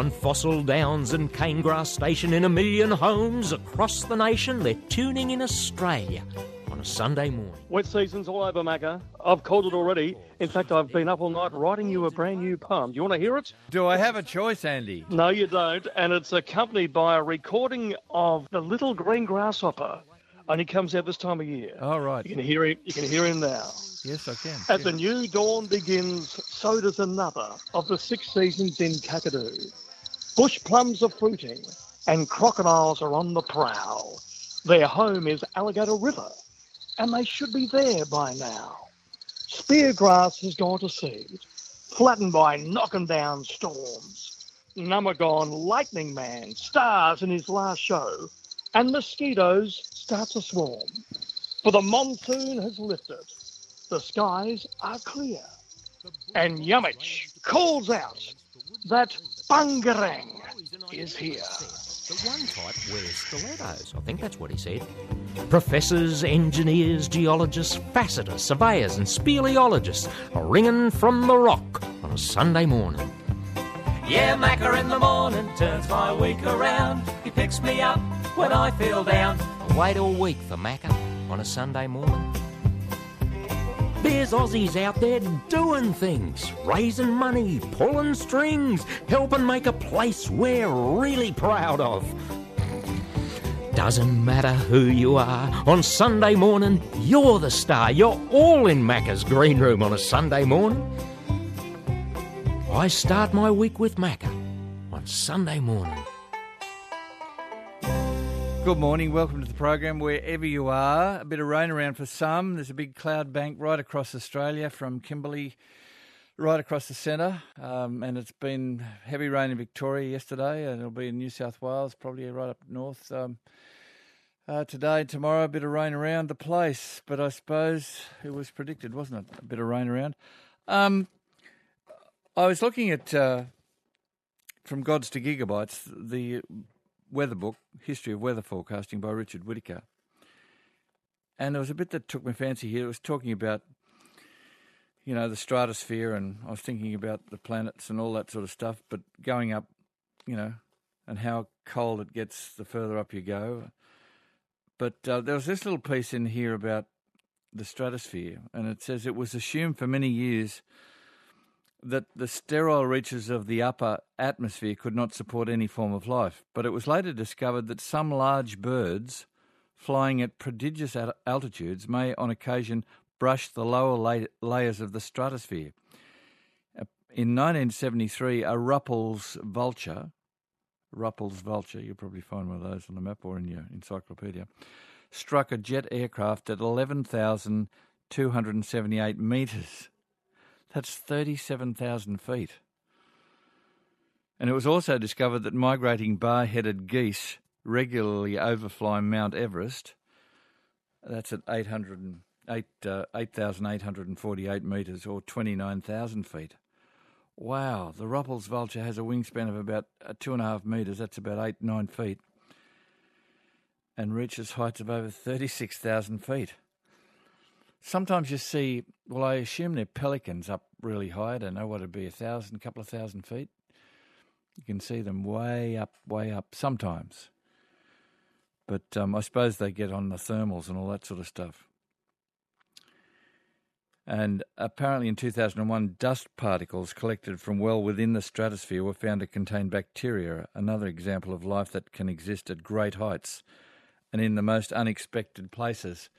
On Fossil Downs and cane grass Station in a million homes across the nation, they're tuning in Australia on a Sunday morning. Wet season's all over, Macca. I've called it already. In fact, I've been up all night writing you a brand new poem. Do you want to hear it? Do I have a choice, Andy? No, you don't. And it's accompanied by a recording of the little green grasshopper. Only comes out this time of year. All right. You can hear him. You can hear him now. Yes, I can. As the new dawn begins, so does another of the six seasons in Kakadu. Bush plums are fruiting, and crocodiles are on the prowl. Their home is Alligator River, and they should be there by now. Speargrass has gone to seed, flattened by knocking down storms. Namarrgon Lightning Man stars in his last show, and mosquitoes start to swarm. For the monsoon has lifted, the skies are clear, and Yumich calls out that Banggerreng is here. The one type wears stilettos. I think that's what he said. Professors, engineers, geologists, facetors, surveyors, and speleologists are ringing from the rock on a Sunday morning. Yeah, Macca in the morning turns my week around. He picks me up when I feel down. I Wait all week for Macca on a Sunday morning. There's Aussies out there doing things, raising money, pulling strings, helping make a place we're really proud of. Doesn't matter who you are, on Sunday morning, you're the star. You're all in Macca's green room on a Sunday morning. I start my week with Macca on Sunday morning. Good morning. Welcome to the program wherever you are. A bit of rain around for some. There's a big cloud bank right across Australia from Kimberley right across the centre. Um, and it's been heavy rain in Victoria yesterday, and it'll be in New South Wales, probably right up north. Um, uh, today, tomorrow, a bit of rain around the place, but I suppose it was predicted, wasn't it? A bit of rain around. Um, I was looking at uh, from Gods to Gigabytes, the weather book, History of Weather Forecasting by Richard Whitaker. And there was a bit that took my fancy here. It was talking about, you know, the stratosphere, and I was thinking about the planets and all that sort of stuff, but going up, you know, and how cold it gets the further up you go. But uh, there was this little piece in here about the stratosphere, and it says it was assumed for many years that the sterile reaches of the upper atmosphere could not support any form of life, but it was later discovered that some large birds flying at prodigious altitudes may on occasion brush the lower la- layers of the stratosphere. Uh, in 1973, a Rüppell's vulture, Rüppell's vulture, you'll probably find one of those on the map or in your encyclopedia, struck a jet aircraft at 11,278 metres. That's 37,000 feet. And it was also discovered that migrating bar headed geese regularly overfly Mount Everest. That's at 800, 8, uh, 8,848 metres or 29,000 feet. Wow, the Rüppell's vulture has a wingspan of about uh, two and a half metres, that's about eight, nine feet, and reaches heights of over 36,000 feet. Sometimes you see, well, I assume they're pelicans up really high. I don't know what it'd be, a thousand, couple of thousand feet. You can see them way up, way up sometimes. But um, I suppose they get on the thermals and all that sort of stuff. And apparently in 2001, dust particles collected from well within the stratosphere were found to contain bacteria, another example of life that can exist at great heights and in the most unexpected places.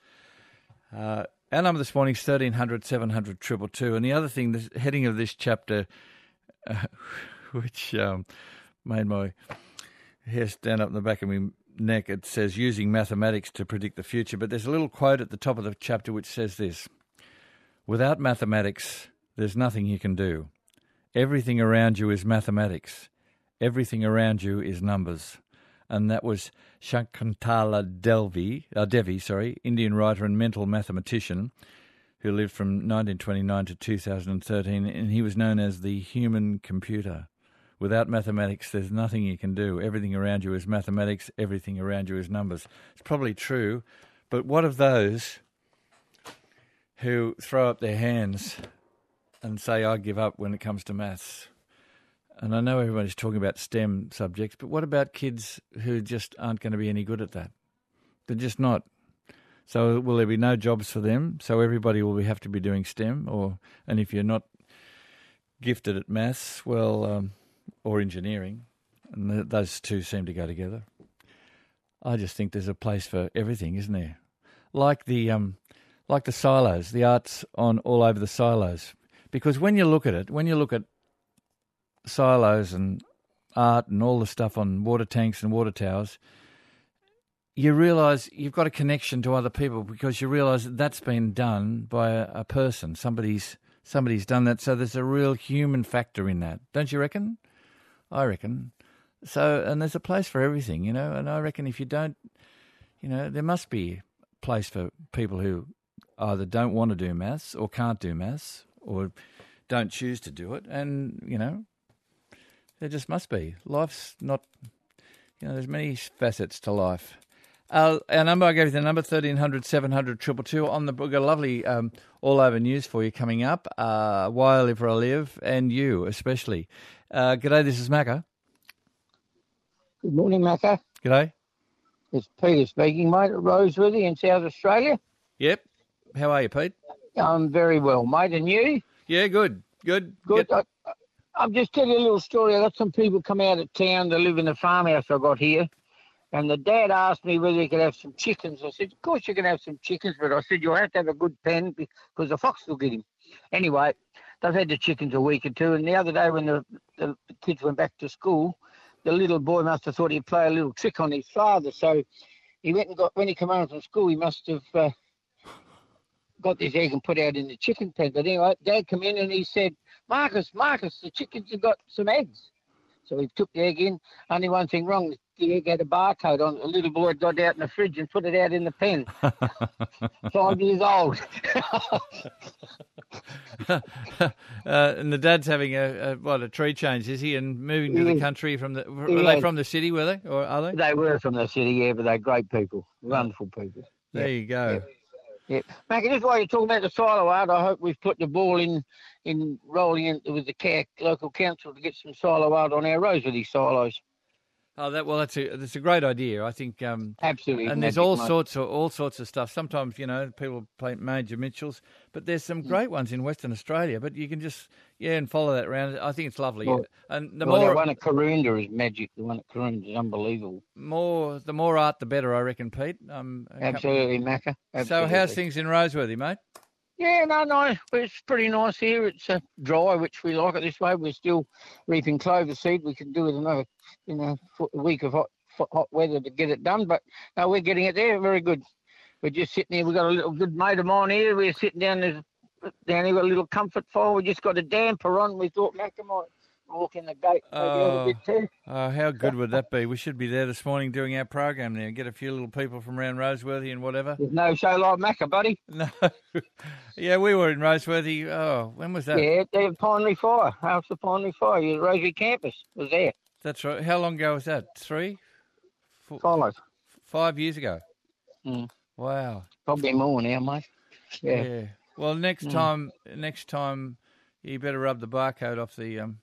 Uh, our number this morning is 1300 700 222. And the other thing, the heading of this chapter, uh, which um, made my hair stand up in the back of my neck, it says using mathematics to predict the future. But there's a little quote at the top of the chapter which says this Without mathematics, there's nothing you can do. Everything around you is mathematics, everything around you is numbers and that was Shakuntala Delvi, uh, Devi, sorry, Indian writer and mental mathematician who lived from 1929 to 2013, and he was known as the human computer. Without mathematics, there's nothing you can do. Everything around you is mathematics, everything around you is numbers. It's probably true, but what of those who throw up their hands and say, I give up when it comes to maths? And I know everybody's talking about STEM subjects, but what about kids who just aren't going to be any good at that? They're just not. So will there be no jobs for them? So everybody will have to be doing STEM, or and if you're not gifted at maths, well, um, or engineering, and th- those two seem to go together. I just think there's a place for everything, isn't there? Like the um, like the silos, the arts on all over the silos. Because when you look at it, when you look at silos and art and all the stuff on water tanks and water towers, you realise you've got a connection to other people because you realise that that's been done by a, a, person. Somebody's somebody's done that, so there's a real human factor in that, don't you reckon? I reckon. So, and there's a place for everything, you know. And I reckon if you don't, you know, there must be a place for people who either don't want to do maths or can't do maths or don't choose to do it, and you know, there just must be. Life's not, you know, there's many facets to life. Uh, our number, I gave you the number, 1300 700 222. On the, we've a lovely um, all over news for you coming up. Uh, why I live where I live, and you especially. Uh, g'day, this is Macca. Good morning, Macca. G'day. It's Peter speaking, mate, at Roseworthy in South Australia. Yep. How are you, Pete? I'm very well, mate. And you? Yeah, good. Good. Good. I, I'm just telling you a little story. I got some people come out of town to live in the farmhouse I got here. And the dad asked me whether he could have some chickens. I said, Of course you can have some chickens, but I said, You'll have to have a good pen because the fox will get him. Anyway, they've had the chickens a week or two. And the other day when the, the kids went back to school, the little boy must have thought he'd play a little trick on his father. So he went and got, when he came home from school, he must have uh, got this egg and put out in the chicken pen. But anyway, dad came in and he said, Marcus, Marcus, the chickens have got some eggs. So he took the egg in. Only one thing wrong, the egg had a barcode on it. A little boy got out in the fridge and put it out in the pen. Five years old. uh, and the dad's having a, a, what a tree change, is he? And moving to the country from the were they from the city? Were they or are they? They were from the city, yeah, but they're great people, wonderful people. There yeah. you go. Yeah. yeah. Mac, just while you're talking about the silo art, I hope we've put the ball in in rolling in with the local council to get some silo art on our roads with these silos. Oh, that well, that's a that's a great idea. I think um, absolutely. And there's all sorts of all sorts of stuff. Sometimes you know people play Major Mitchells, but there's some mm. great ones in Western Australia. But you can just yeah and follow that around. I think it's lovely. Well, and the well, more the one at Karoonda is magic. The one at Karoonda is unbelievable. More the more art, the better. I reckon, Pete. Um, absolutely, Macca. So how's things in Roseworthy, mate? Yeah, no, no, it's pretty nice here. It's uh, dry, which we like it this way. We're still reaping clover seed. We can do with another, you know, a week of hot hot weather to get it done. But no, we're getting it there. Very good. We're just sitting here. We've got a little good mate of mine here. We're sitting down there, down here, got a little comfort fire. We just got a damper on. We thought, Mac, might walk in the gate oh, oh, how good would that be? We should be there this morning doing our program there. Get a few little people from around Roseworthy and whatever. There's no show like Macca, buddy. No. yeah, we were in Roseworthy. Oh, when was that? Yeah, the Pinery Fire. House the Pinery Fire. The Roseworthy campus was there. That's right. How long ago was that? Three? Four, Five. Five years ago? Mm. Wow. Probably more now, mate. Yeah. yeah. Well, next mm. time, next time, you better rub the barcode off the um,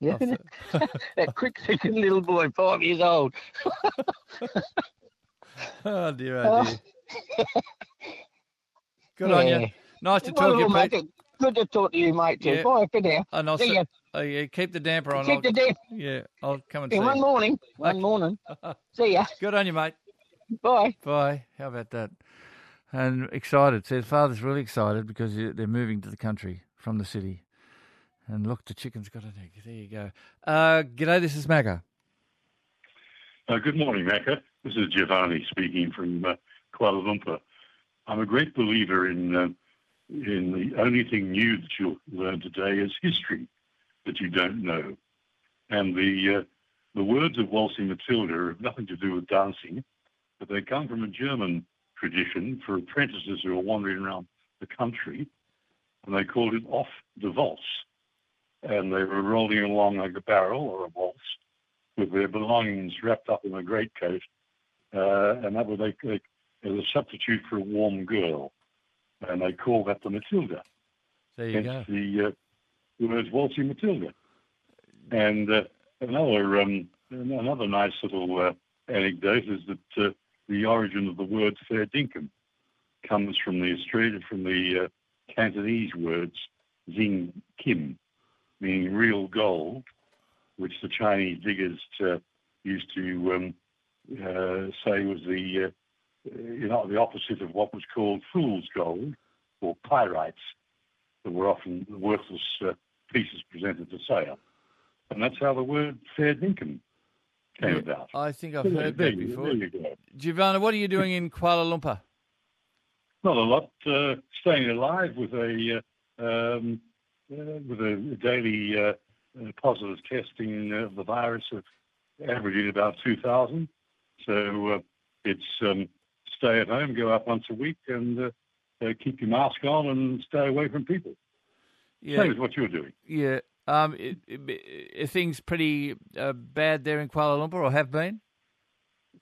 yeah, that quick thinking little boy, five years old. oh dear, oh, oh. dear. Good yeah. on you. Nice to talk to you, Pete. Good to talk to you, mate. Too. Yeah. Bye for now. And I'll see you. Oh, yeah, keep the damper on. Keep I'll, the damper. Yeah, I'll come and yeah, see one you. morning. One morning. see ya. Good on you, mate. Bye. Bye. How about that? And excited. Says father's really excited because they're moving to the country from the city. And look, the chicken's got an egg. There you go. Uh, g'day, this is Macca. Uh, good morning, Macca. This is Giovanni speaking from uh, Kuala Lumpur. I'm a great believer in uh, in the only thing new that you'll learn today is history that you don't know. And the uh, the words of Waltzing Matilda have nothing to do with dancing, but they come from a German tradition for apprentices who are wandering around the country, and they called it off the waltz and they were rolling along like a barrel or a waltz with their belongings wrapped up in a greatcoat, uh, and that was they, they, as a substitute for a warm girl, and they called that the Matilda. There you Hence go. The, uh, the words waltzing Matilda. And uh, another um, another nice little uh, anecdote is that uh, the origin of the word fair dinkum comes from the Australia from the uh, Cantonese words zing kim, meaning real gold, which the Chinese diggers uh, used to um, uh, say was the uh, you know the opposite of what was called fool's gold or pyrites that were often worthless uh, pieces presented to sale. And that's how the word fair dinkum came Yeah, about. I think I've heard there that before. There you. Giovanna, what are you doing in Kuala Lumpur? Not a lot. Uh, staying alive with a uh, um, with a daily uh, positive testing of the virus of averaging about 2,000. So uh, it's um, stay at home, go up once a week, and uh, uh, keep your mask on and stay away from people. Yeah, Same as what you're doing. yeah. Um, it, it, are things pretty uh, bad there in Kuala Lumpur, or have been?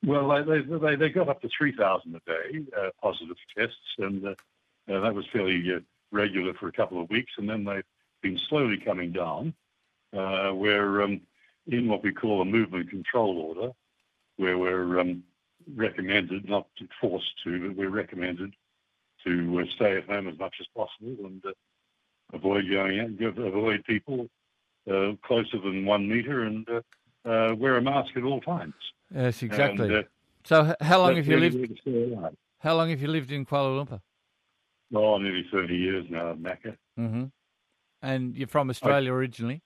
Well, they they, they, they got up to 3,000 a day uh, positive tests, and uh, uh, that was fairly uh, regular for a couple of weeks, and then they've been slowly coming down. Uh, we're um, in what we call a movement control order, where we're um, recommended, not forced to, but we're recommended to uh, stay at home as much as possible and uh, avoid going out, avoid people uh, closer than one meter, and uh, uh, wear a mask at all times. Yes, exactly. And, so, how long have you lived? where to stay alive. How long have you lived in Kuala Lumpur? Oh, nearly 30 years now, Macca. hmm And you're from Australia originally.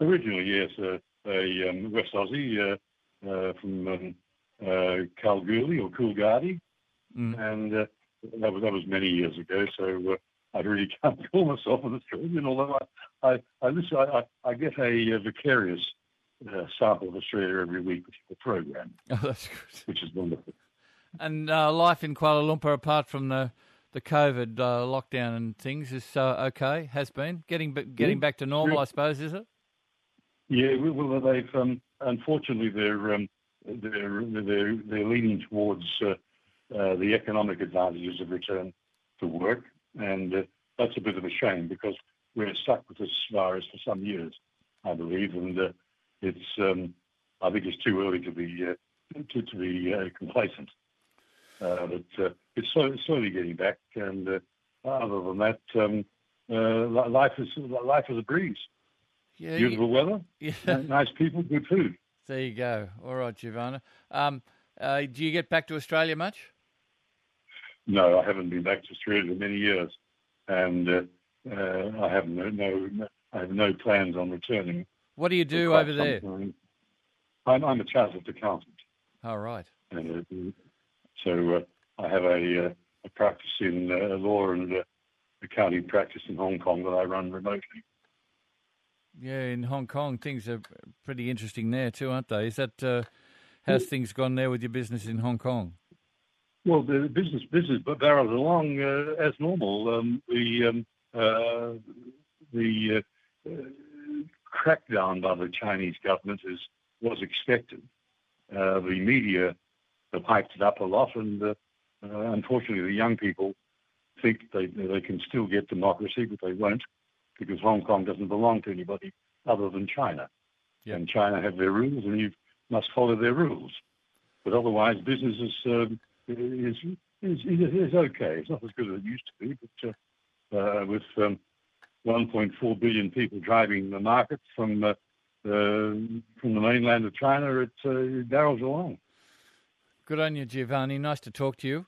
Originally, yes, uh, a um, West Aussie uh, uh, from um, uh, Kalgoorlie or Coolgardie, Mm. and uh, that was that was many years ago. So uh, I really can't call myself an Australian, although I I, I listen, I, I, I get a, uh vicarious uh, sample of Australia every week, with is the program, Oh, that's good. which is wonderful. And uh, life in Kuala Lumpur, apart from the the COVID uh, lockdown and things, is uh, okay. Has been getting getting Yeah, back to normal, yeah. I suppose. Is it? Yeah, well, well, they've um, unfortunately they're um, they're they're they're leaning towards uh, uh, the economic advantages of return to work, and uh, that's a bit of a shame because we're stuck with this virus for some years, I believe, and uh, it's um, I think it's too early to be uh, to, to be uh, complacent. Uh, but uh, it's slowly, getting back, and uh, other than that, um, uh, life is life is a breeze. Yeah. Beautiful weather, yeah. nice people, good food. There you go. All right, Giovanna. Um, uh, do you get back to Australia much? No, I haven't been back to Australia in many years, and uh, uh, I have no, no, I have no plans on returning. What do you do over there? time. I'm, I'm a chartered accountant, All right. and uh, so uh, I have a, uh, a practice in uh, law and uh, accounting practice in Hong Kong that I run remotely. Yeah, in Hong Kong, things are pretty interesting there too, aren't they? Is that uh, how's things gone there with your business in Hong Kong? Well, the business business barrels along uh, as normal. Um, the um, uh, the crackdown by the Chinese government is was expected. Uh, the media have hyped it up a lot, and uh, unfortunately, the young people think they they can still get democracy, but they won't because Hong Kong doesn't belong to anybody other than China, Yeah. and China have their rules, and you must follow their rules. But otherwise, business is um, is, is is okay. It's not as good as it used to be, but uh, uh, with um, 1.4 billion people driving the market from uh, uh, from the mainland of China, it uh, barrels along. Good on you, Giovanni. Nice to talk to you.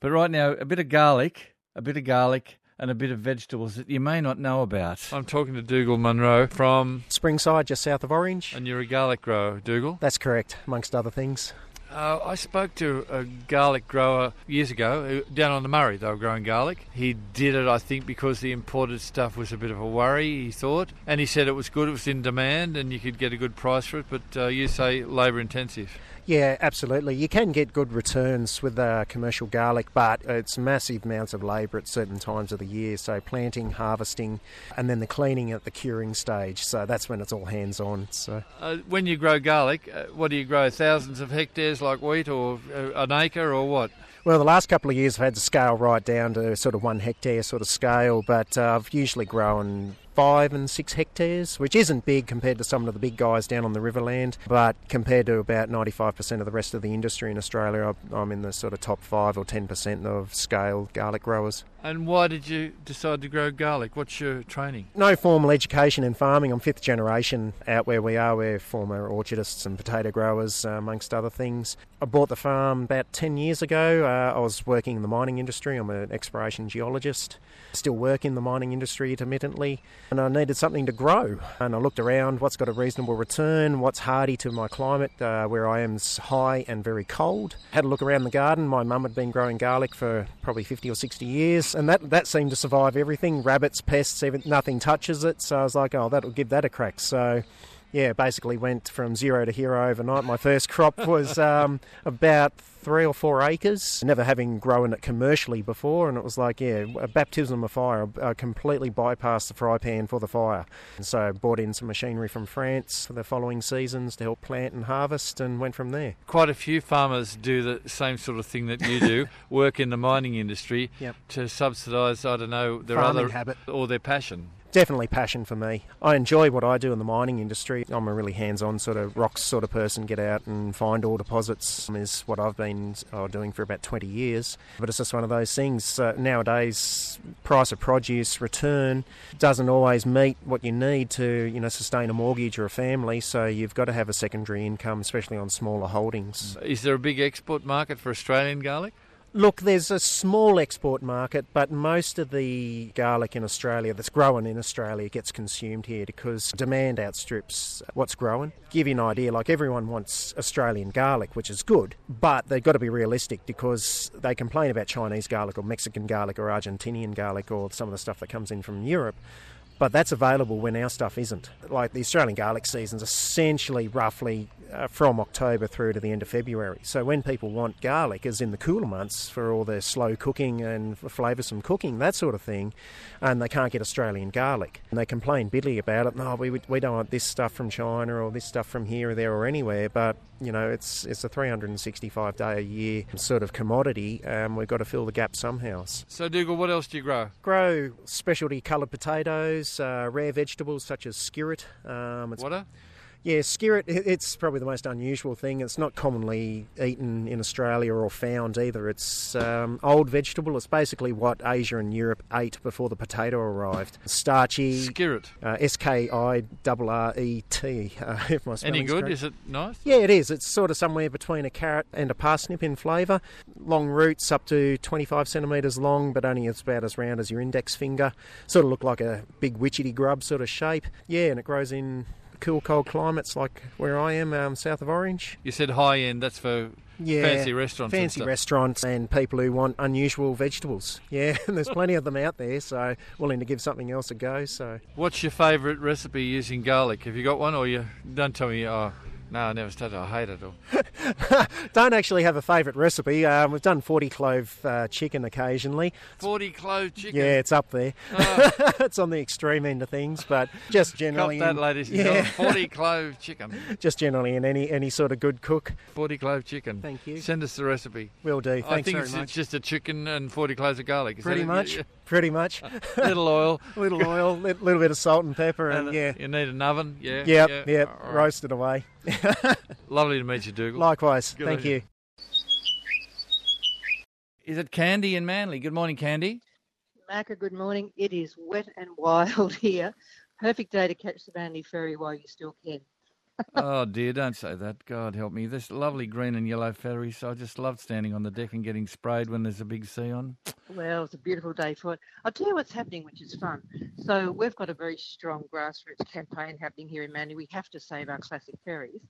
But right now, a bit of garlic, a bit of garlic, and a bit of vegetables that you may not know about. I'm talking to Dougal Munro from, Springside, just south of Orange. and you're a garlic grower, Dougal. That's correct, amongst other things. Uh, I spoke to a garlic grower years ago uh, down on the Murray. They were growing garlic. He did it, I think, because the imported stuff was a bit of a worry. He thought, and he said it was good. It was in demand, and you could get a good price for it. But uh, you say labour intensive. Yeah, absolutely. You can get good returns with uh, commercial garlic, but it's massive amounts of labour at certain times of the year. So planting, harvesting, and then the cleaning at the curing stage. So that's when it's all hands on. So Uh, when you grow garlic, uh, what do you grow? Thousands of hectares like wheat, or uh, an acre, or what? Well, the last couple of years I've had to scale right down to sort of one hectare sort of scale, but uh, I've usually grown five and six hectares, which isn't big compared to some of the big guys down on the Riverland, but compared to about 95% of the rest of the industry in Australia, I'm in the sort of top five or 10% of scale garlic growers. And why did you decide to grow garlic? What's your training? No formal education in farming. I'm fifth generation out where we are. We're former orchardists and potato growers, uh, amongst other things. I bought the farm about 10 years ago. Uh, I was working in the mining industry. I'm an exploration geologist. Still work in the mining industry intermittently. And I needed something to grow. And I looked around what's got a reasonable return, what's hardy to my climate, uh, where I am high and very cold. Had a look around the garden. My mum had been growing garlic for probably 50 or 60 years and that that seemed to survive everything. Rabbits, pests, even nothing touches it. So I was like, oh, that'll give that a crack. So yeah, basically went from zero to hero overnight. My first crop was um, about three or four acres, never having grown it commercially before, and it was like, yeah, a baptism of fire. I completely bypassed the fry pan for the fire. And so I bought in some machinery from France for the following seasons to help plant and harvest, and went from there. Quite a few farmers do the same sort of thing that you do, work in the mining industry yep. to subsidise, I don't know, their Farming other habit. or their passion definitely passion for me. I enjoy what I do in the mining industry. I'm a really hands-on sort of rocks sort of person. Get out and find all deposits is what I've been uh, doing for about 20 years. But it's just one of those things. Uh, nowadays, price of produce, return doesn't always meet what you need to, you know, sustain a mortgage or a family. So you've got to have a secondary income, especially on smaller holdings. Is there a big export market for Australian garlic? Look, there's a small export market, but most of the garlic in Australia that's grown in Australia gets consumed here because demand outstrips what's growing. Give you an idea, like everyone wants Australian garlic, which is good, but they've got to be realistic because they complain about Chinese garlic or Mexican garlic or Argentinian garlic or some of the stuff that comes in from Europe but that's available when our stuff isn't. Like the Australian garlic season's essentially roughly uh, from October through to the end of February. So when people want garlic, as in the cooler months for all their slow cooking and flavoursome cooking, that sort of thing, and they can't get Australian garlic, and they complain bitterly about it. No, we, we don't want this stuff from China or this stuff from here or there or anywhere. But you know, it's it's a 365 day a year sort of commodity. Um, we've got to fill the gap somehow. So, Dougal, what else do you grow? Grow specialty coloured potatoes, uh, rare vegetables such as skirret. Um, what are? Yeah, skirret, it's probably the most unusual thing. It's not commonly eaten in Australia or found either. It's um, old vegetable. It's basically what Asia and Europe ate before the potato arrived. Starchy. Skirret. Uh, S K I R R E T. Uh, if my Any good? Correct. Is it nice? Yeah, it is. It's sort of somewhere between a carrot and a parsnip in flavour. Long roots up to 25 centimetres long, but only it's about as round as your index finger. Sort of look like a big witchetty grub sort of shape. Yeah, and it grows in cool, cold climates like where I am, um, south of Orange. You said high end. That's for yeah, fancy restaurants. Fancy and restaurants and people who want unusual vegetables. Yeah, and there's plenty of them out there. So willing to give something else a go. So, what's your favourite recipe using garlic? Have you got one, or you don't tell me? Oh, no, I never started. I hate it all. Don't actually have a favourite recipe. Um, we've done 40 clove uh, chicken occasionally. 40 clove chicken? Yeah, it's up there. Oh. it's on the extreme end of things, but just generally. Cop that, ladies yeah. 40 clove chicken. Just generally in any any sort of good cook. 40 clove chicken. Thank you. Send us the recipe. Will do. Thanks I think it's, it's, just a chicken and 40 cloves of garlic. Is Pretty much. Pretty much. little oil. A little oil, a little bit of salt and pepper, and, and yeah. You need an oven, yeah. Yep, yeah. yep. Right. Roast it away. Lovely to meet you, Dougal. Likewise. Good Thank you. Is it Candy in Manly? Good morning, Candy. Macca, good morning. It is wet and wild here. Perfect day to catch the Manly ferry while you still can oh dear, don't say that. God help me. This lovely green and yellow ferry. So I just love standing on the deck and getting sprayed when there's a big sea on. Well, it's a beautiful day for it. I'll tell you what's happening, which is fun. So we've got a very strong grassroots campaign happening here in Manly. We have to save our classic ferries.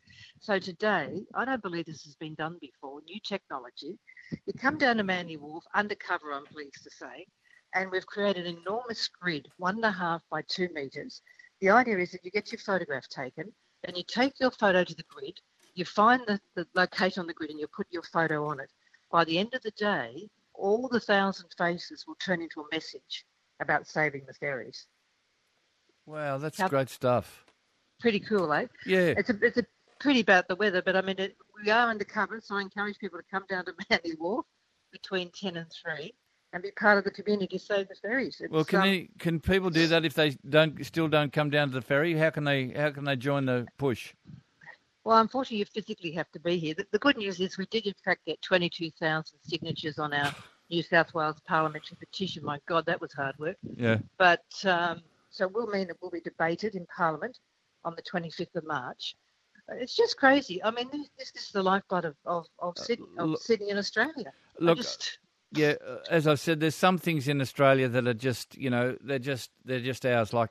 So today, I don't believe this has been done before. New technology. You come down to Manly Wharf undercover, I'm pleased to say, and we've created an enormous grid, one and a half by two metres. The idea is that you get your photograph taken and you take your photo to the grid, you find the, the location on the grid and you put your photo on it. By the end of the day, all the thousand faces will turn into a message about saving the ferries. Wow, that's How, great stuff. Pretty cool, eh? Yeah. It's a, it's a pretty about the weather, but I mean, it, we are undercover, so I encourage people to come down to Manly Wharf between 10 and 3 and be part of the community save the ferries. It's, Well, can um, you, can people do that if they don't still don't come down to the ferry? How can they how can they join the push? Well, unfortunately, you physically have to be here. The, the good news is we did, in fact, get 22,000 signatures on our New South Wales parliamentary petition. My God, that was hard work. Yeah. But um, so it will mean it will be debated in Parliament on the 25th of March. It's just crazy. I mean, this, this is the lifeblood of, of, of, Sydney, of Sydney and Australia. Look, just, Yeah, uh, as I've said, there's some things in Australia that are just, you know, they're just they're just ours, like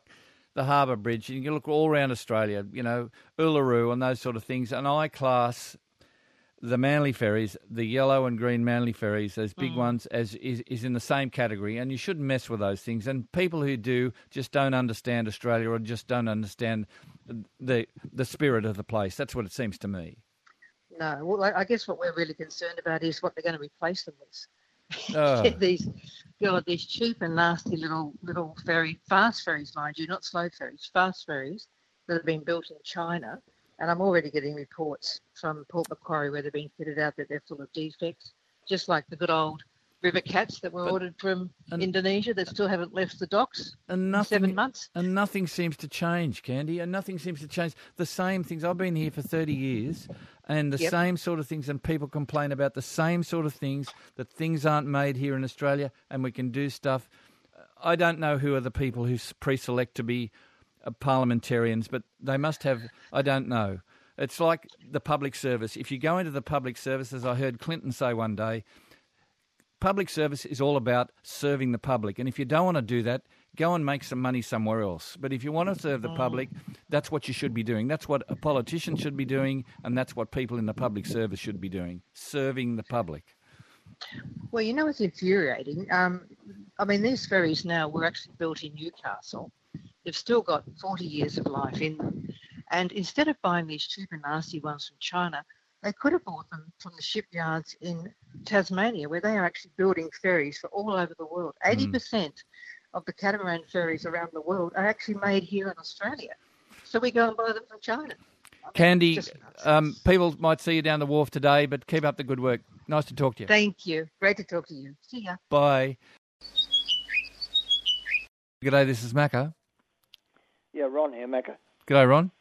the Harbour Bridge. And You look all around Australia, you know, Uluru and those sort of things. And I class the Manly ferries, the yellow and green Manly ferries, those big ones, as is, is in the same category. And you shouldn't mess with those things. And people who do just don't understand Australia or just don't understand the the spirit of the place. That's what it seems to me. no. Well, I guess what we're really concerned about is what they're going to replace them with. Oh. these, God, these cheap and nasty little little ferry, fast ferries, mind you, not slow ferries, fast ferries that have been built in China. And I'm already getting reports from Port Macquarie where they're being fitted out that they're full of defects, just like the good old RiverCats that were But- ordered from and- Indonesia that still haven't left the docks And in nothing, seven months. And nothing seems to change, Candy. And nothing seems to change. The same things. I've been here for 30 years, and the Yep. same sort of things, and people complain about the same sort of things that things aren't made here in Australia, and we can do stuff. I don't know who are the people who pre select to be uh, parliamentarians, but they must have. I don't know. It's like the public service. If you go into the public service, as I heard Clinton say one day, public service is all about serving the public. And if you don't want to do that, go and make some money somewhere else. But if you want to serve the public, that's what you should be doing. That's what a politician should be doing, and that's what people in the public service should be doing serving the public. Well, you know, it's infuriating. Um, I mean, these ferries now were actually built in Newcastle. They've still got 40 years of life in them. And instead of buying these cheap and nasty ones from China, they could have bought them from the shipyards in Tasmania, where they are actually building ferries for all over the world. 80% of the catamaran ferries around the world are actually made here in Australia. So we go and buy them from China. I mean, Candy, um, people might see you down the wharf today, but keep up the good work. Nice to talk to you. Thank you. Great to talk to you. See ya. Bye. G'day, this is Macca. Yeah, Ron here, Macca. G'day, Ron.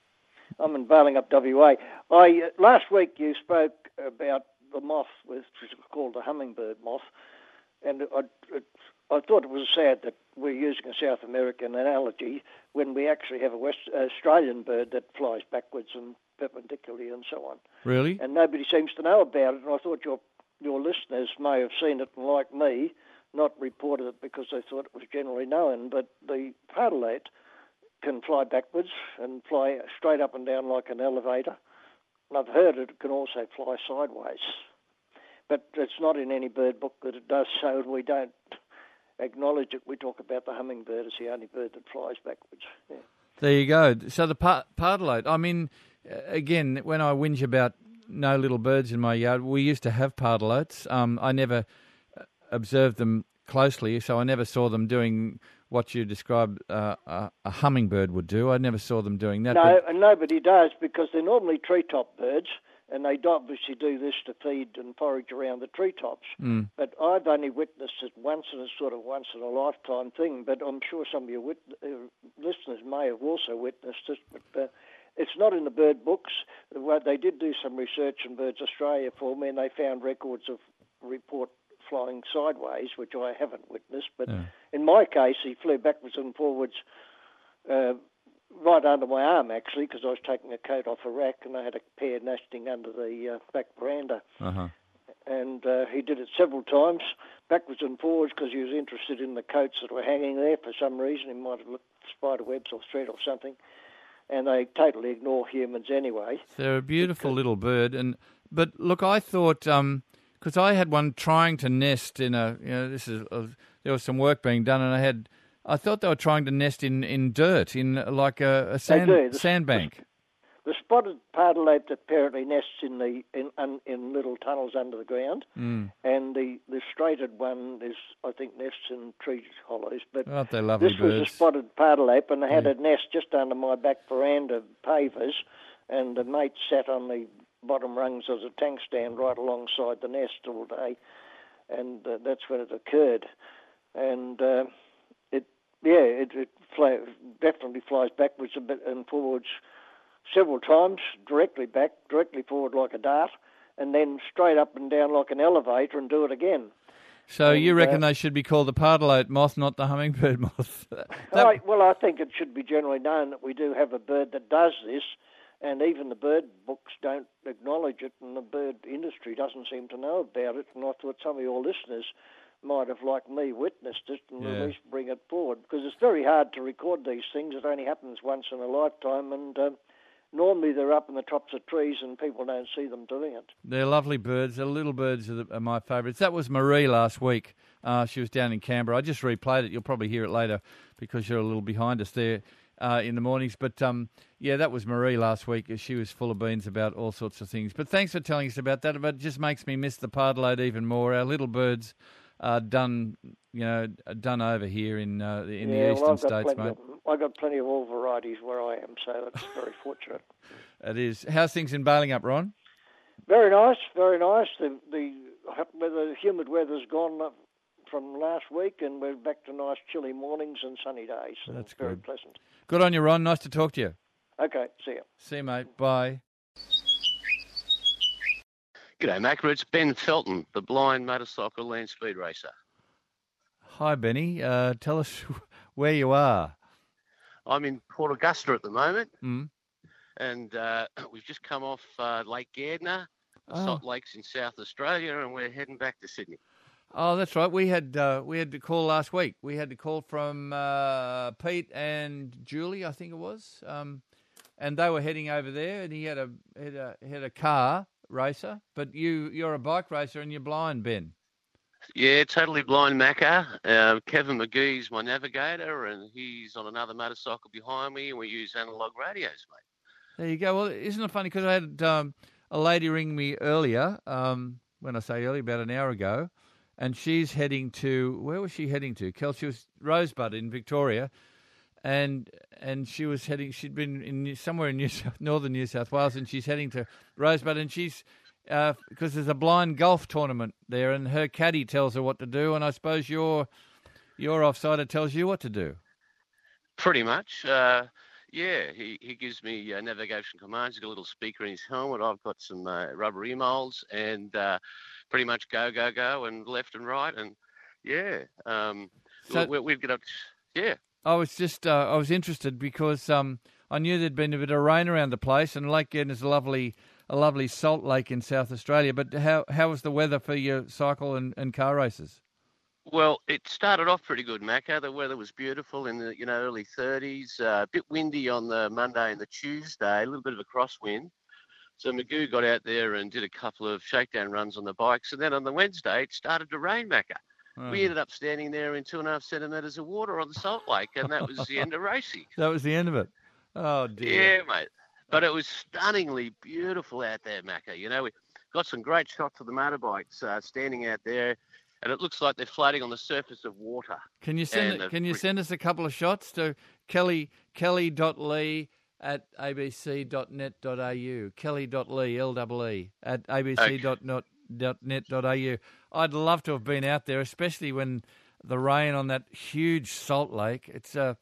I'm in Balingup, WA. I uh, last week you spoke about the moth, which is called the hummingbird moth, and I, it, I thought it was sad that we're using a South American analogy when we actually have a West Australian bird that flies backwards and perpendicularly and so on, Really? and nobody seems to know about it. And I thought your your listeners may have seen it, and like me, not reported it because they thought it was generally known. But the pardalote can fly backwards and fly straight up and down like an elevator. And I've heard it can also fly sideways. But it's not in any bird book that it does so, and we don't acknowledge it. We talk about the hummingbird as the only bird that flies backwards. Yeah. There you go. So the par- pardalote. I mean, uh, again, when I whinge about no little birds in my yard, we used to have pardalotes. Um, I never uh, observed them closely, so I never saw them doing what you described uh, a, a hummingbird would do. I never saw them doing that. No, but- and nobody does because they're normally treetop birds, and they obviously do this to feed and forage around the treetops. Mm. But I've only witnessed it once, and it's sort of once in a lifetime thing. But I'm sure some of your wit- uh, listeners may have also witnessed it. But uh, it's not in the bird books. They did do some research in Birds Australia for me, and they found records of report flying sideways, which I haven't witnessed. But Yeah. in my case, he flew backwards and forwards. Uh, right under my arm actually because I was taking a coat off a rack and I had a pair nesting under the uh, back veranda. Uh-huh. And uh, he did it several times, backwards and forwards, because he was interested in the coats that were hanging there for some reason. He might have looked spider webs or thread or something. And they totally ignore humans anyway. They're a beautiful little bird, and but look, I thought because I had one trying to nest in a you know this is uh, there was some work being done, and I had I thought they were trying to nest in, in dirt in like a, a sand do. The- sandbank. The spotted pardalote apparently nests in the in, un, in little tunnels under the ground, Mm. and the, the striated one is I think nests in tree hollows. But Aren't they lovely This was a spotted pardalote, and they had a nest just under my back veranda pavers, and the mate sat on the bottom rungs of the tank stand right alongside the nest all day. and uh, that's when it occurred. And uh, it, yeah, it, it fly, definitely flies backwards a bit and forwards several times, directly back, directly forward like a dart, and then straight up and down like an elevator and do it again. So And, you reckon uh, they should be called the pardalote moth, not the hummingbird moth? That- I, well, I think it should be generally known that we do have a bird that does this, and even the bird books don't acknowledge it, and the bird industry doesn't seem to know about it. And I thought some of your listeners might have, like me, witnessed it and Yeah. at least bring it forward because it's very hard to record these things. It only happens once in a lifetime, and um, normally they're up in the tops of trees and people don't see them doing it. They're lovely birds. The little birds are, the, are my favourites. That was Marie last week. Uh, she was down in Canberra. I just replayed it. You'll probably hear it later because you're a little behind us there uh, in the mornings. But um, yeah, that was Marie last week. She was full of beans about all sorts of things. But thanks for telling us about that. But it just makes me miss the pardalote even more. Our little birds are done, you know, done over here in uh, in yeah, the eastern well, states, mate. Of, I've got plenty of all varieties where I am, so that's very fortunate. It is. How's things in Balingup, Ron? Very nice, very nice. The the weather, humid weather's gone from last week, and we're back to nice chilly mornings and sunny days. So That's it's very good. pleasant. Good on you, Ron. Nice to talk to you. Okay, see you. See you, mate. Bye. G'day, Macca. It's Ben Felten, the blind motorcycle land speed racer. Hi, Benny. Uh, tell us where you are. I'm in Port Augusta at the moment, Mm. and uh, we've just come off uh, Lake Gairdner, the Oh. Salt Lakes in South Australia, and we're heading back to Sydney. Oh, that's right. We had uh, we had to call last week. We had to call from uh, Pete and Julie, I think it was, um, and they were heading over there. And he had a had a had a car racer, but you you're a bike racer and you're blind, Ben. Yeah, totally blind Macca. Um, Kevin McGee's my navigator, and he's on another motorcycle behind me, and we use analog radios, mate. There you go. Well, isn't it funny? Because I had um, a lady ring me earlier. Um, when I say earlier, about an hour ago, and she's heading to where was she heading to? Kel, she was Rosebud in Victoria, and and she was heading. She'd been in somewhere in New South, northern New South Wales, and she's heading to Rosebud, and she's because there's a blind golf tournament there, and her caddy tells her what to do, and I suppose your your offsider tells you what to do. Pretty much. Uh, yeah, he, he gives me uh, navigation commands. He's got a little speaker in his helmet. I've got some uh, rubber ear molds and uh, pretty much go, go, go, and left and right. And yeah, um, So- we, we've got up. Yeah. I was just uh, I was interested because um, I knew there'd been a bit of rain around the place, and Lake Gurn is a lovely a lovely salt lake in South Australia. But how how was the weather for your cycle and, and car races? Well, it started off pretty good, Macca. The weather was beautiful in the you know early 30s. Uh, a bit windy on the Monday and the Tuesday, a little bit of a crosswind. So Magoo got out there and did a couple of shakedown runs on the bikes, and then on the Wednesday it started to rain, Macca. Oh, We ended up standing there in two and a half centimetres of water on the Salt Lake, and that was the end of racing. that was the end of it. Oh dear. Yeah, mate. But it was stunningly beautiful out there, Macca. You know, we got some great shots of the motorbikes uh, standing out there, and it looks like they're floating on the surface of water. Can you send it, Can you send us a couple of shots to Kelly Kelly.lee at abc.net.au. Kelly.lee L double E at abc.net.au. I'd love to have been out there, especially when the rain on that huge salt lake. It's uh,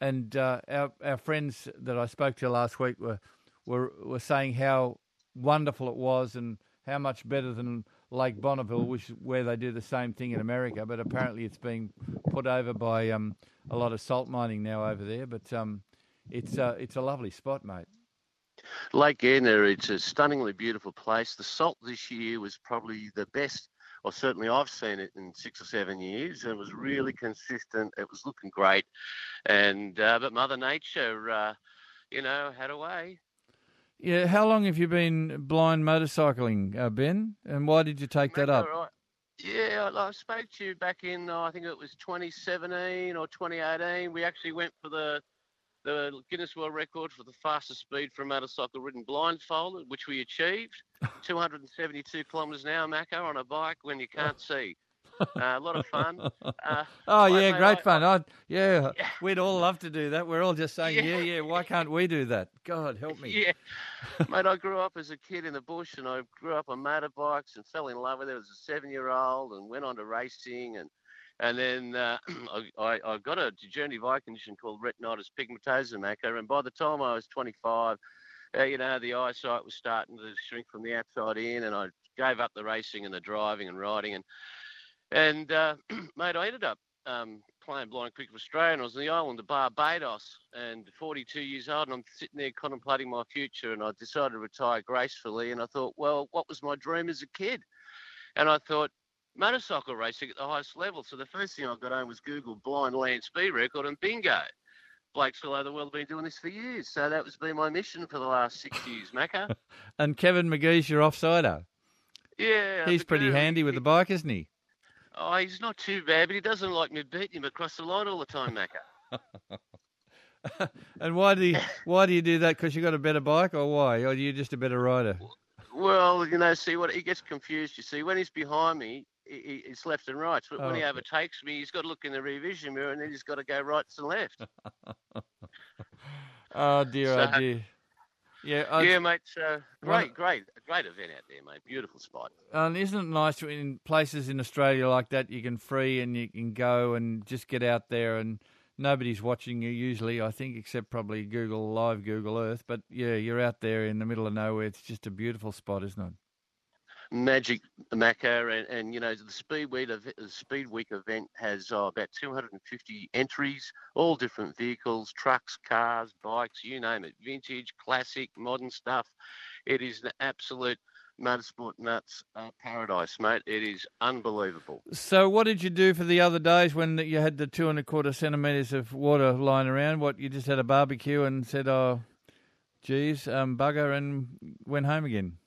and uh, our our friends that I spoke to last week were were were saying how wonderful it was and how much better than Lake Bonneville, which where they do the same thing in America. But apparently, it's being put over by um, a lot of salt mining now over there. But um, it's uh, it's a lovely spot, mate. Lake Gairdner, it's a stunningly beautiful place. The salt this year was probably the best, or certainly I've seen it in six or seven years. It was really consistent. It was looking great, and uh, but Mother Nature, uh, you know, had a way. Yeah, how long have you been blind motorcycling, uh, Ben? And why did you take that up? Right. Yeah, I I spoke to you back in, oh, I think it was 2017 or 2018. We actually went for the the Guinness World Record for the fastest speed for a motorcycle ridden blindfolded, which we achieved. 272 kilometres an hour, Macca, on a bike when you can't see. Uh, a lot of fun. Uh, oh yeah, mate, great I- fun. I, yeah, we'd all love to do that. We're all just saying, yeah, yeah. Why can't we do that? God help me. Yeah, mate. I grew up as a kid in the bush, and I grew up on motorbikes and fell in love with it as a seven-year-old, and went on to racing, and and then uh, I, I, I got a degenerative eye condition called retinitis pigmentosa, Macca, and by the time I was 25, uh, you know, the eyesight was starting to shrink from the outside in, and I gave up the racing and the driving and riding, and and uh, mate, I ended up um, playing blind cricket for Australia, and I was on the island of Barbados, and 42 years old, and I'm sitting there contemplating my future, and I decided to retire gracefully, and I thought, well, what was my dream as a kid? And I thought, motorcycle racing at the highest level. So the first thing I got on was Google blind land speed record, and bingo. Blokes all over the world have been doing this for years. So that was been my mission for the last six years, Macca. And Kevin McGee's your offsider. Yeah. He's pretty handy with the bike, isn't he? Oh, he's not too bad, but he doesn't like me beating him across the line all the time, Macca. And why do you why do you do that? Because you got a better bike, or why? Or you're you just a better rider? Well, you know, see what he gets confused. You see, when he's behind me, he, he- it's left and right. But when he Oh. overtakes me, he's got to look in the rear vision mirror, and then he's got to go right and left. Oh dear, oh dear. Yeah, I, yeah, mate. So great, great, great event out there, mate. Beautiful spot. And isn't it nice in places in Australia like that you can free and you can go and just get out there and nobody's watching you usually, I think, except probably Google Live, Google Earth. But yeah, you're out there in the middle of nowhere. It's just a beautiful spot, isn't it? Magic Macca, and, and you know the Speed Week, ev- the Speed Week event has uh, about 250 entries, all different vehicles, trucks, cars, bikes, you name it, vintage, classic, modern stuff. It is an absolute motorsport nuts uh, paradise, mate. It is unbelievable. So, what did you do for the other days when you had the two and a quarter centimetres of water lying around? What you just had a barbecue and said, "Oh, geez, um, bugger," and went home again.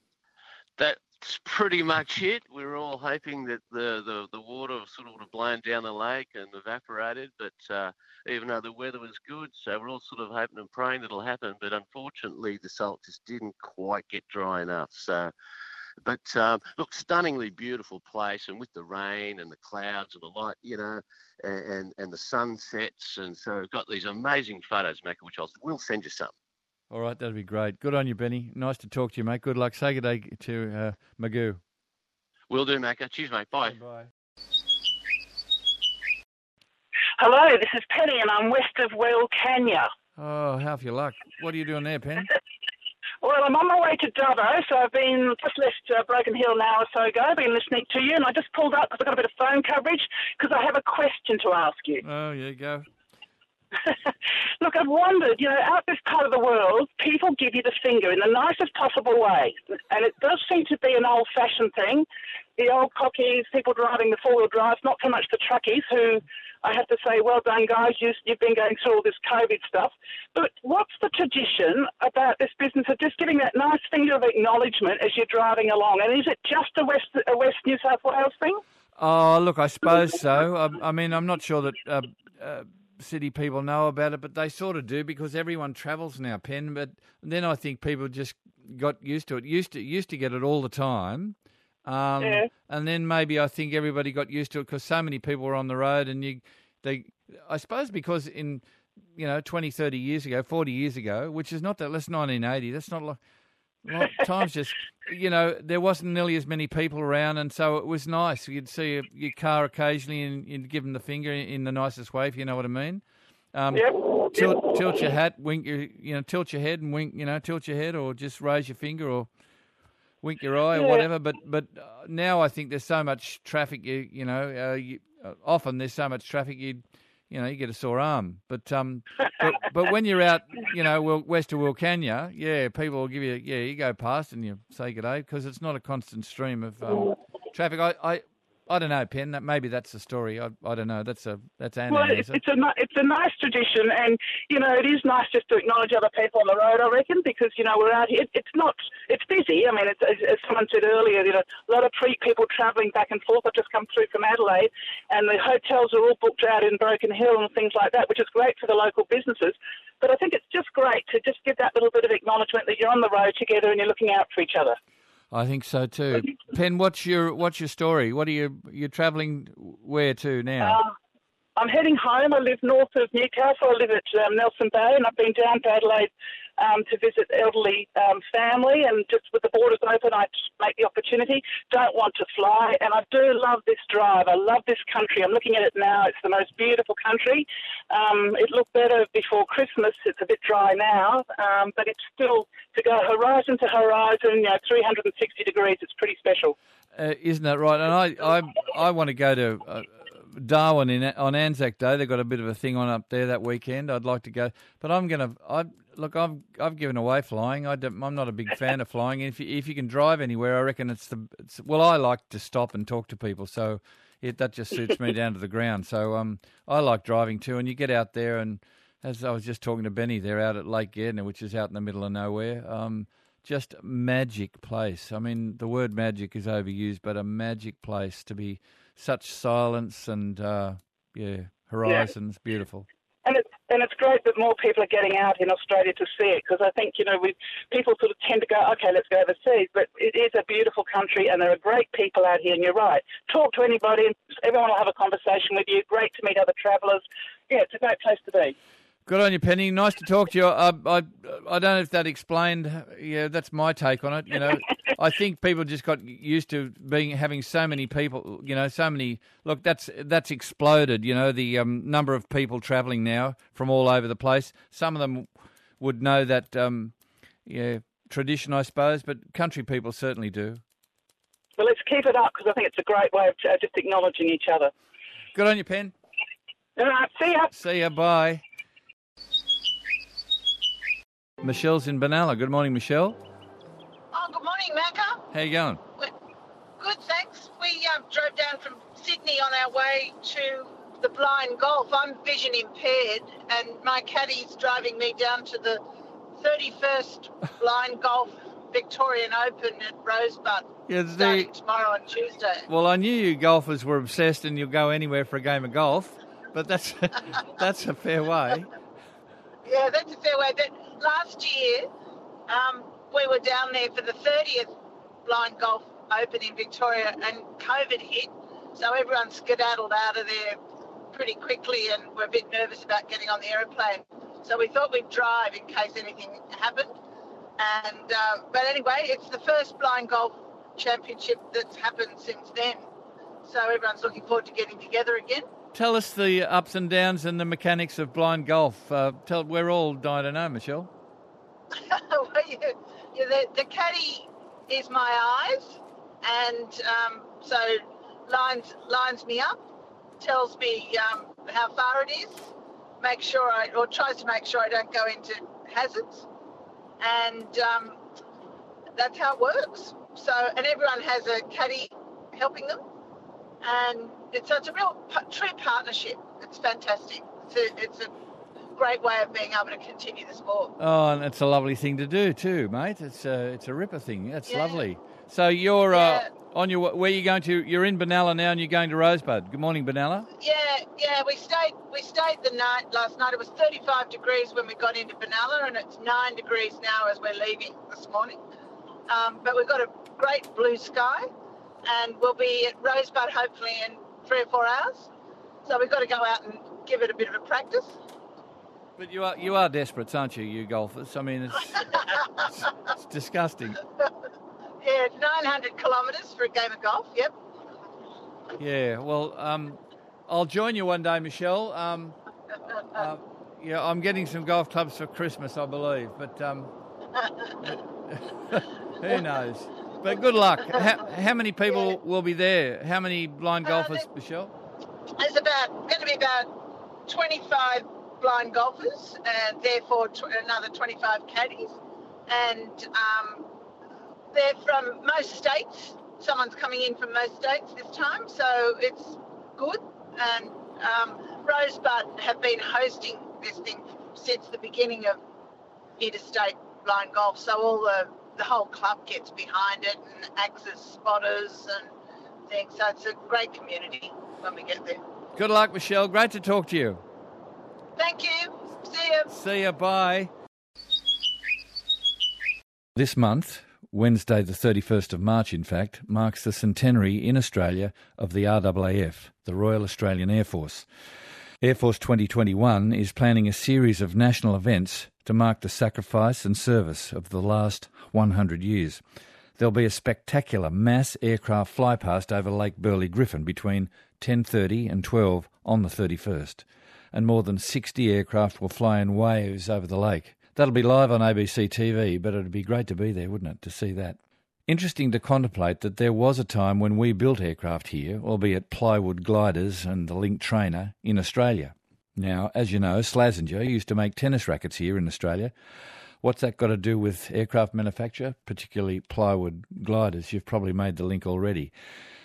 That's pretty much it. We are all hoping that the, the, the water sort of would have blown down the lake and evaporated, but uh, even though the weather was good, so we're all sort of hoping and praying that'll happen. But unfortunately, the salt just didn't quite get dry enough. So, but um, look, stunningly beautiful place, and with the rain and the clouds and the light, you know, and and, the sunsets, and so we've got these amazing photos, Macca, which I will send you some. All right, that'd be great. Good on you, Benny. Nice to talk to you, mate. Good luck. Say good day to uh, Magoo. Will do, Macca. Cheers, mate. Bye. Bye. Hello, this is Penny, and I'm west of Wilcannia. Oh, half your luck. What are you doing there, Penny? Well, I'm on my way to Dubbo, so I've been just left uh, Broken Hill an hour or so ago. I've been listening to you, and I just pulled up because I've got a bit of phone coverage because I have a question to ask you. Oh, yeah, go. Look, I've wondered, you know, out this part of the world, people give you the finger in the nicest possible way. And it does seem to be an old fashioned thing. The old cockies, people driving the four wheel drives, not so much the truckies, who I have to say, well done, guys, you, you've been going through all this COVID stuff. But what's the tradition about this business of just giving that nice finger of acknowledgement as you're driving along? And is it just a West, a West New South Wales thing? Oh, look, I suppose so. I, I mean, I'm not sure that uh, uh, city people know about it, but they sort of do because everyone travels now, Pen. But then I think people just got used to it. Used to used to get it all the time. Um, Yeah. And then maybe I think everybody got used to it because so many people were on the road, and you, they, I suppose because in, you know, 20, 30 years ago, 40 years ago, which is not that, that's 1980, that's not like, like times just, you know, there wasn't nearly as many people around, and so it was nice. You'd see a, your car occasionally, and you'd give them the finger in the nicest way, if you know what I mean. Um, Yep. tilt, tilt your hat, wink your, you know, tilt your head and wink, you know, tilt your head, or just raise your finger, or wink your eye, or Yeah. whatever. But but uh, now I think there's so much traffic. You you know, uh, you, uh, often there's so much traffic. You you know, you get a sore arm. But um, but, but when you're out, you know, well, west of Wilcannia, yeah, people will give you, yeah, you go past and you say good day because it's not a constant stream of um, traffic. I, I I don't know, Pen. That maybe that's the story. I I don't know. That's a that's Anna. Well, it's, it? it's a it's a nice tradition, and you know it is nice just to acknowledge other people on the road. I reckon because you know we're out here. It, it's not it's busy. I mean, it's, as, as someone said earlier, you know, a lot of pre people travelling back and forth. I've just come through from Adelaide, and the hotels are all booked out in Broken Hill and things like that, which is great for the local businesses. But I think it's just great to just give that little bit of acknowledgement that you're on the road together and you're looking out for each other. I think so too. Pen, what's your what's your story? What are you you're travelling where to now? Uh, I'm heading home. I live north of Newcastle. I live at um, Nelson Bay, and I've been down to Adelaide um, to visit elderly um, family. And just with the borders open, I make the opportunity. Don't want to fly, and I do love this drive. I love this country. I'm looking at it now. It's the most beautiful country. Um, it looked better before Christmas. It's a bit dry now, um, but it's still to go horizon to horizon. You know, 360 degrees. It's pretty special. Uh, isn't that right? And I I I want to go to. Uh, Darwin in, on Anzac Day. They've got a bit of a thing on up there that weekend. I'd like to go, but I'm gonna. I look. I've I've given away flying. I am not a big fan of flying. If you, if you can drive anywhere, I reckon it's the. It's, well, I like to stop and talk to people, so it, that just suits me down to the ground. So um, I like driving too, and you get out there and. As I was just talking to Benny, they're out at Lake Gairdner, which is out in the middle of nowhere. Um, just magic place. I mean, the word magic is overused, but a magic place to be such silence and uh, yeah, horizons, yeah. beautiful. And it's and it's great that more people are getting out in Australia to see it because I think you know we people sort of tend to go okay let's go overseas, but it is a beautiful country and there are great people out here. And you're right, talk to anybody, and everyone will have a conversation with you. Great to meet other travellers. Yeah, it's a great place to be. Good on you, Penny. Nice to talk to you. I, I, I don't know if that explained. Yeah, that's my take on it. You know, I think people just got used to being having so many people. You know, so many. Look, that's that's exploded. You know, the um, number of people travelling now from all over the place. Some of them would know that. Um, yeah, tradition, I suppose, but country people certainly do. Well, let's keep it up because I think it's a great way of just acknowledging each other. Good on you, Pen. All right, see ya. See ya. Bye. Michelle's in Benalla. Good morning, Michelle. Oh, good morning, Macca. How you going? Good, thanks. We uh, drove down from Sydney on our way to the blind golf. I'm vision impaired, and my caddy's driving me down to the 31st blind golf Victorian Open at Rosebud. Yeah, the, starting tomorrow on Tuesday. Well, I knew you golfers were obsessed, and you'll go anywhere for a game of golf. But that's that's a fair way. Yeah, that's a fair way. But last year, um, we were down there for the 30th Blind Golf Open in Victoria, and COVID hit, so everyone skedaddled out of there pretty quickly, and we're a bit nervous about getting on the aeroplane. So we thought we'd drive in case anything happened. And uh, but anyway, it's the first blind golf championship that's happened since then. So everyone's looking forward to getting together again. Tell us the ups and downs and the mechanics of blind golf. Uh, tell we're all dying to know, Michelle. well, you, you, the, the caddy is my eyes, and um, so lines lines me up, tells me um, how far it is, make sure I or tries to make sure I don't go into hazards, and um, that's how it works. So, and everyone has a caddy helping them, and it's, it's a real true partnership. It's fantastic. It's a, it's a great way of being able to continue the sport. Oh, and it's a lovely thing to do too, mate. It's a it's a ripper thing. That's yeah. lovely. So you're uh, yeah. uh, on your where are you going to? You're in Benalla now, and you're going to Rosebud. Good morning, Benalla. Yeah, yeah. We stayed we stayed the night last night. It was 35 degrees when we got into Benalla, and it's nine degrees now as we're leaving this morning. Um, but we've got a great blue sky, and we'll be at Rosebud hopefully in three or four hours. So we've got to go out and give it a bit of a practice. But you are you are desperate, aren't you, you golfers? I mean, it's, it's, it's disgusting. Yeah, 900 kilometres for a game of golf. Yep. Yeah. Well, um, I'll join you one day, Michelle. Um, uh, yeah, I'm getting some golf clubs for Christmas, I believe, but um, who knows? But good luck. How, how many people yeah. will be there? How many blind uh, golfers, uh, Michelle? There's about going to be about 25 blind golfers, and therefore tw- another 25 caddies. And um, they're from most states. Someone's coming in from most states this time, so it's good. And um, Rosebud have been hosting this thing since the beginning of interstate blind golf. So all the the whole club gets behind it and acts as spotters and things. So it's a great community when we get there. Good luck, Michelle. Great to talk to you. Thank you. See you. See you. Bye. This month, Wednesday, the 31st of March, in fact, marks the centenary in Australia of the RAAF, the Royal Australian Air Force. Air Force 2021 is planning a series of national events to mark the sacrifice and service of the last 100 years. There'll be a spectacular mass aircraft flypast over Lake Burley Griffin between 10:30 and 12 on the 31st, and more than 60 aircraft will fly in waves over the lake. That'll be live on ABC TV, but it'd be great to be there, wouldn't it, to see that? Interesting to contemplate that there was a time when we built aircraft here, albeit plywood gliders and the Link trainer, in Australia. Now, as you know, Slazenger used to make tennis rackets here in Australia. What's that got to do with aircraft manufacture, particularly plywood gliders? You've probably made the link already.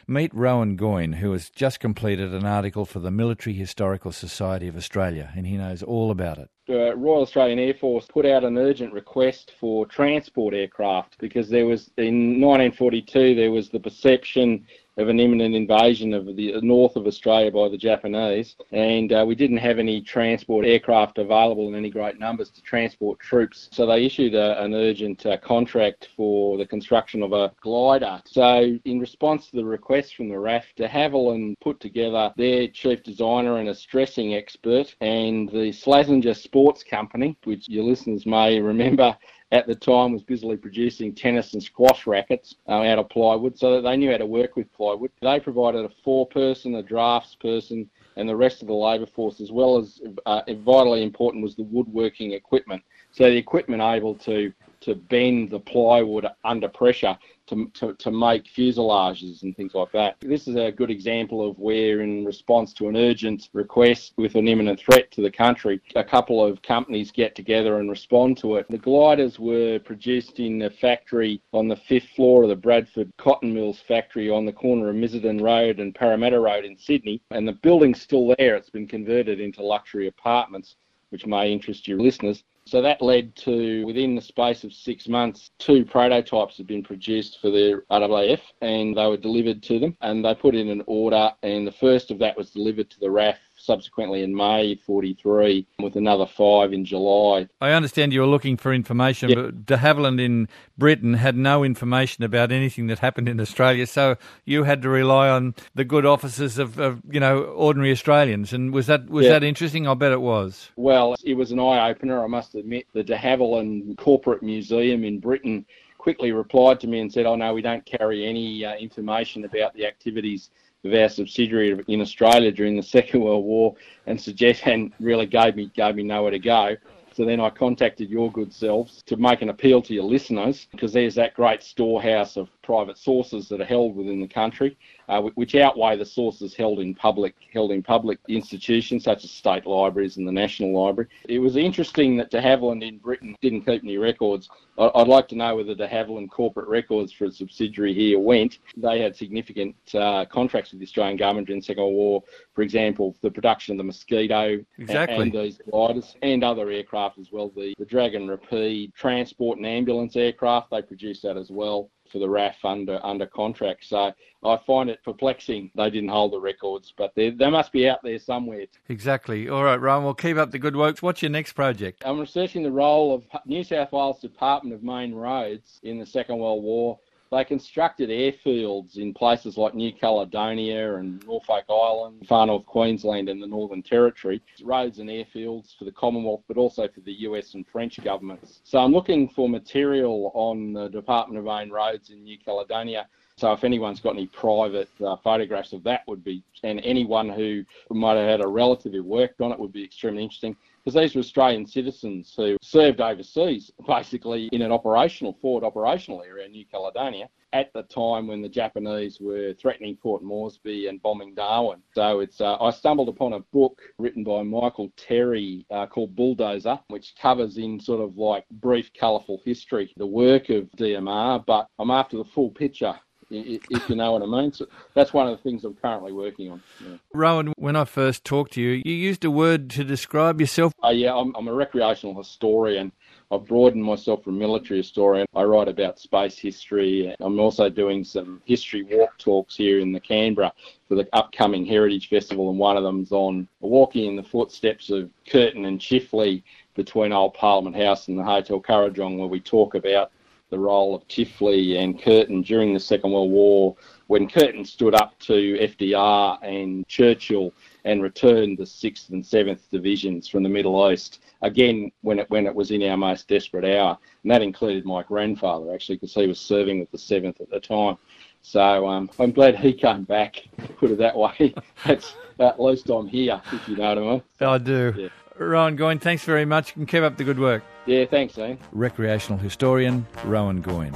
Meet Rowan Goyne, who has just completed an article for the Military Historical Society of Australia, and he knows all about it. The Royal Australian Air Force put out an urgent request for transport aircraft because there was, in 1942, there was the perception of an imminent invasion of the north of Australia by the Japanese, and uh, we didn't have any transport aircraft available in any great numbers to transport troops. So they issued a, an urgent uh, contract for the construction of a glider. So in response to the request from the RAF, de Havilland put together their chief designer and a stressing expert, and the Slazenger Sports Company, which your listeners may remember at the time was busily producing tennis and squash rackets uh, out of plywood, so that they knew how to work with plywood. They provided a four-person, a drafts person, and the rest of the labour force, as well as uh, vitally important was the woodworking equipment. So the equipment able to to bend the plywood under pressure to, to, to make fuselages and things like that. This is a good example of where, in response to an urgent request with an imminent threat to the country, a couple of companies get together and respond to it. The gliders were produced in a factory on the fifth floor of the Bradford Cotton Mills factory on the corner of Missenden Road and Parramatta Road in Sydney, and the building's still there. It's been converted into luxury apartments which may interest your listeners. So that led to, within the space of six months, two prototypes had been produced for the RAAF and they were delivered to them. And they put in an order, and the first of that was delivered to the RAF subsequently in May 43, with another five in July. I understand you were looking for information, but de Havilland in Britain had no information about anything that happened in Australia, so you had to rely on the good offices of, of you know, ordinary Australians. And was that was that interesting? I bet it was. Well, it was an eye opener, I must admit. The de Havilland Corporate Museum in Britain quickly replied to me and said, "Oh no, we don't carry any uh, information about the activities of our subsidiary in Australia during the Second World War and suggest and really gave me gave me nowhere to go. So then I contacted your good selves to make an appeal to your listeners because there's that great storehouse of private sources that are held within the country, uh, which outweigh the sources held in public held in public institutions such as state libraries and the National Library. It was interesting that de Havilland in Britain didn't keep any records. I'd like to know whether de Havilland corporate records for a subsidiary here went. They had significant uh, contracts with the Australian government during the Second World War, for example, the production of the Mosquito exactly. and, and these gliders and other aircraft as well. The, the Dragon Rapide transport and ambulance aircraft, they produced that as well for the RAF under under contract. So I find it perplexing they didn't hold the records, but they they must be out there somewhere. Exactly. All right, Ryan. We'll keep up the good work. What's your next project? I'm researching the role of New South Wales Department of Main Roads in the Second World War they constructed airfields in places like New Caledonia and Norfolk Island, far north Queensland and the Northern Territory, roads and airfields for the Commonwealth, but also for the US and French governments. So I'm looking for material on the Department of Main Roads in New Caledonia. So if anyone's got any private uh, photographs of that, would be and anyone who might have had a relative who worked on it would be extremely interesting because these were Australian citizens who served overseas, basically in an operational forward operational area in New Caledonia at the time when the Japanese were threatening Port Moresby and bombing Darwin. So it's uh, I stumbled upon a book written by Michael Terry uh, called Bulldozer, which covers in sort of like brief, colourful history the work of DMR, but I'm after the full picture if you know what I mean. So that's one of the things I'm currently working on. Yeah. Rowan, when I first talked to you, you used a word to describe yourself. Uh, yeah, I'm, I'm a recreational historian. I've broadened myself from military historian. I write about space history. I'm also doing some history walk talks here in the Canberra for the upcoming Heritage Festival, and one of them's on walking in the footsteps of Curtin and Chifley between Old Parliament House and the Hotel Kurrajong, where we talk about the role of Chifley and Curtin during the Second World War when Curtin stood up to FDR and Churchill and returned the 6th and 7th Divisions from the Middle East, again, when it, when it was in our most desperate hour. And that included my grandfather, actually, because he was serving with the 7th at the time. So um, I'm glad he came back, put it that way. That's at least I'm here, if you know what I mean. I do. Yeah. Rowan Goyne, thanks very much and keep up the good work. Yeah, thanks, Ian. Recreational historian Rowan Goyne.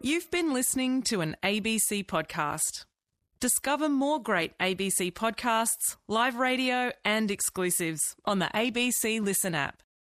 You've been listening to an ABC podcast. Discover more great ABC podcasts, live radio, and exclusives on the ABC Listen app.